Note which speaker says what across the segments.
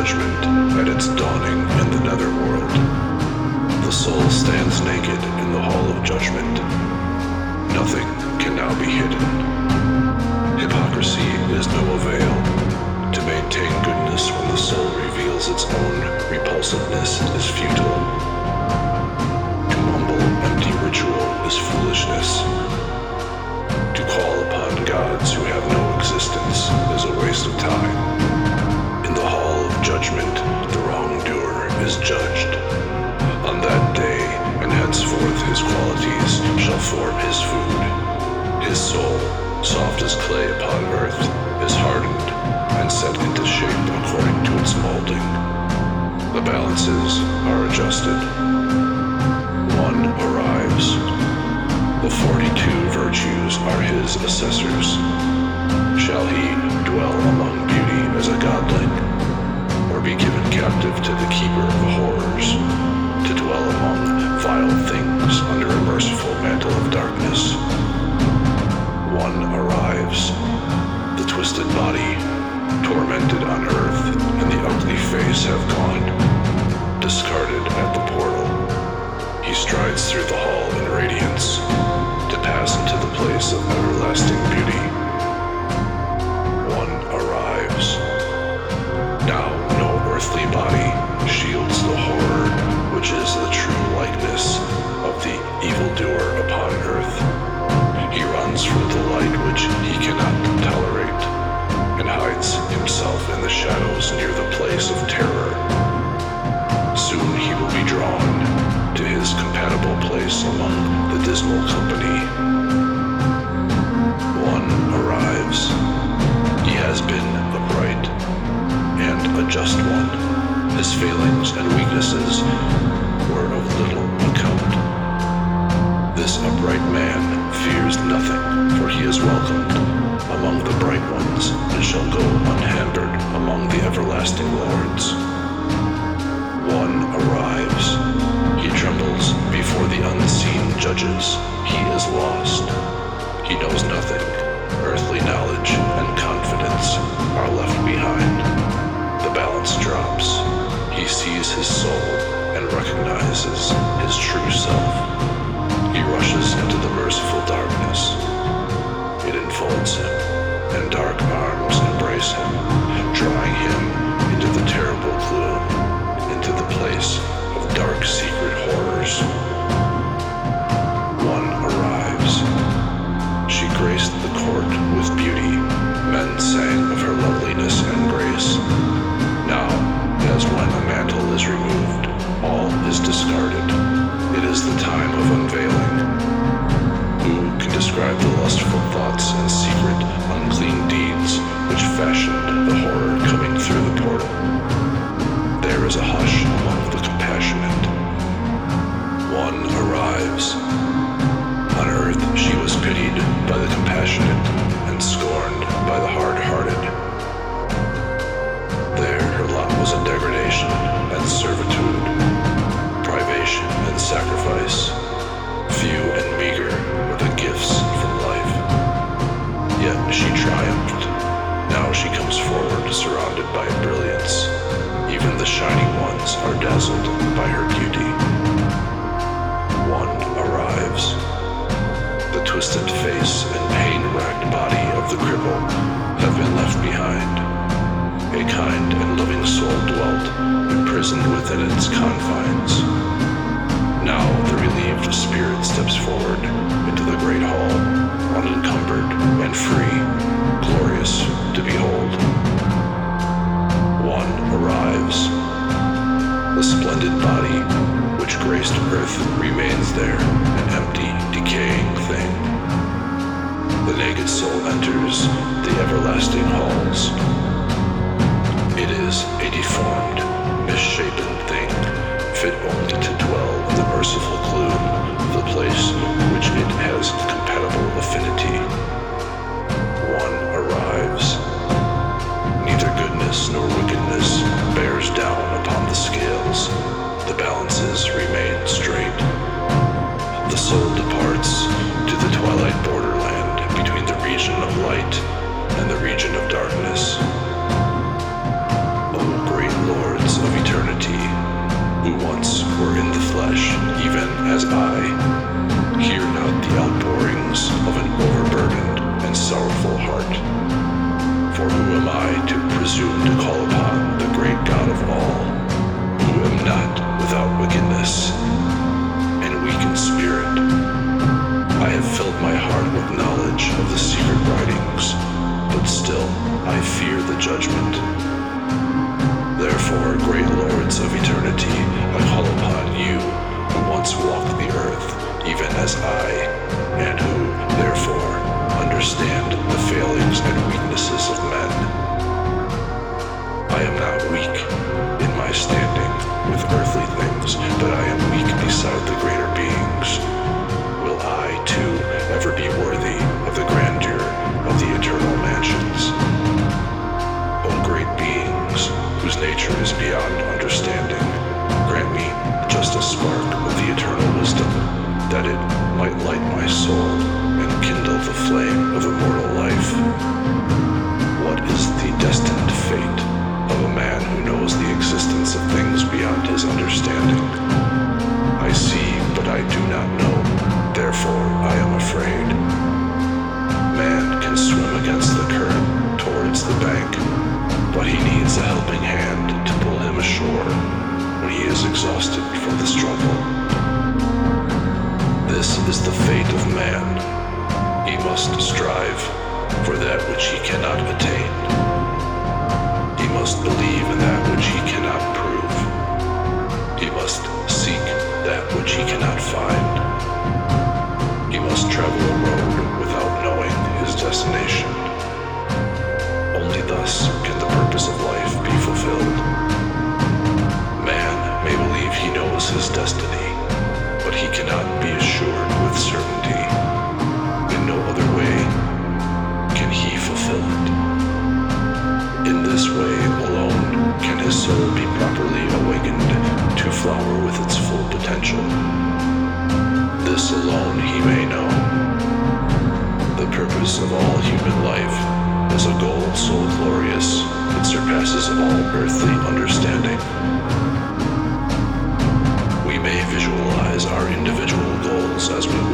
Speaker 1: judgment at its dawning in the netherworld. The soul stands naked in the hall of judgment. Nothing can now be hidden. Hypocrisy is no avail. To maintain goodness when the soul reveals its own repulsiveness is futile. Balances are adjusted. One arrives. The forty-two virtues are his assessors. Shall he dwell among beauty as a godling, or be given captive to the keeper of horrors, to dwell among vile things under a merciful mantle of darkness? One arrives. The twisted body, tormented on earth, and the ugly face have gone, discarded at the portal. He strides through the hall in radiance to pass into the place of everlasting beauty. One arrives. Now no earthly body shields the horror which is the true likeness company. One arrives. He has been upright and a just one. His failings and weaknesses were of little account. This upright man fears nothing, for he is welcomed among the bright ones and shall go unhampered among the everlasting lords. One arrives. Unseen judges. He is lost. He knows nothing. Earthly knowledge and confidence are left behind. The balance drops. He sees his soul and recognizes his true self. He rushes into the merciful darkness. It enfolds him, and dark arms embrace him, drawing him into the terrible gloom, into the place of dark secret horrors. Fashioned earth remains there, an empty, decaying thing. The naked soul enters the everlasting halls. It is a deformed, misshapen thing, fit only to dwell in the merciful gloom of the place which it has compatible affinity. Even as of immortal life. What is the destined fate of a man who knows the existence of things beyond his understanding? I see, but I do not know, therefore I am afraid. Man can swim against the current towards the bank, but he needs a helping hand to pull him ashore when he is exhausted from the struggle. This is the fate of man. He must strive for that which he cannot attain. He must believe in that which he cannot prove. He must seek that which he cannot find. He must travel a road without knowing his destination. Only thus can the flower with its full potential. This alone he may know. The purpose of all human life is a goal so glorious it surpasses all earthly understanding. We may visualize our individual goals as we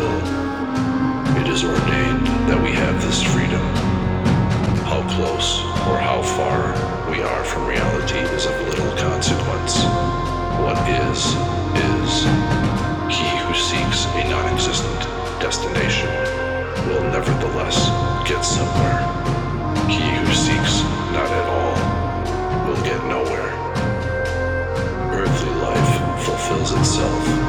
Speaker 1: He who seeks not at all will get nowhere. Earthly life fulfills itself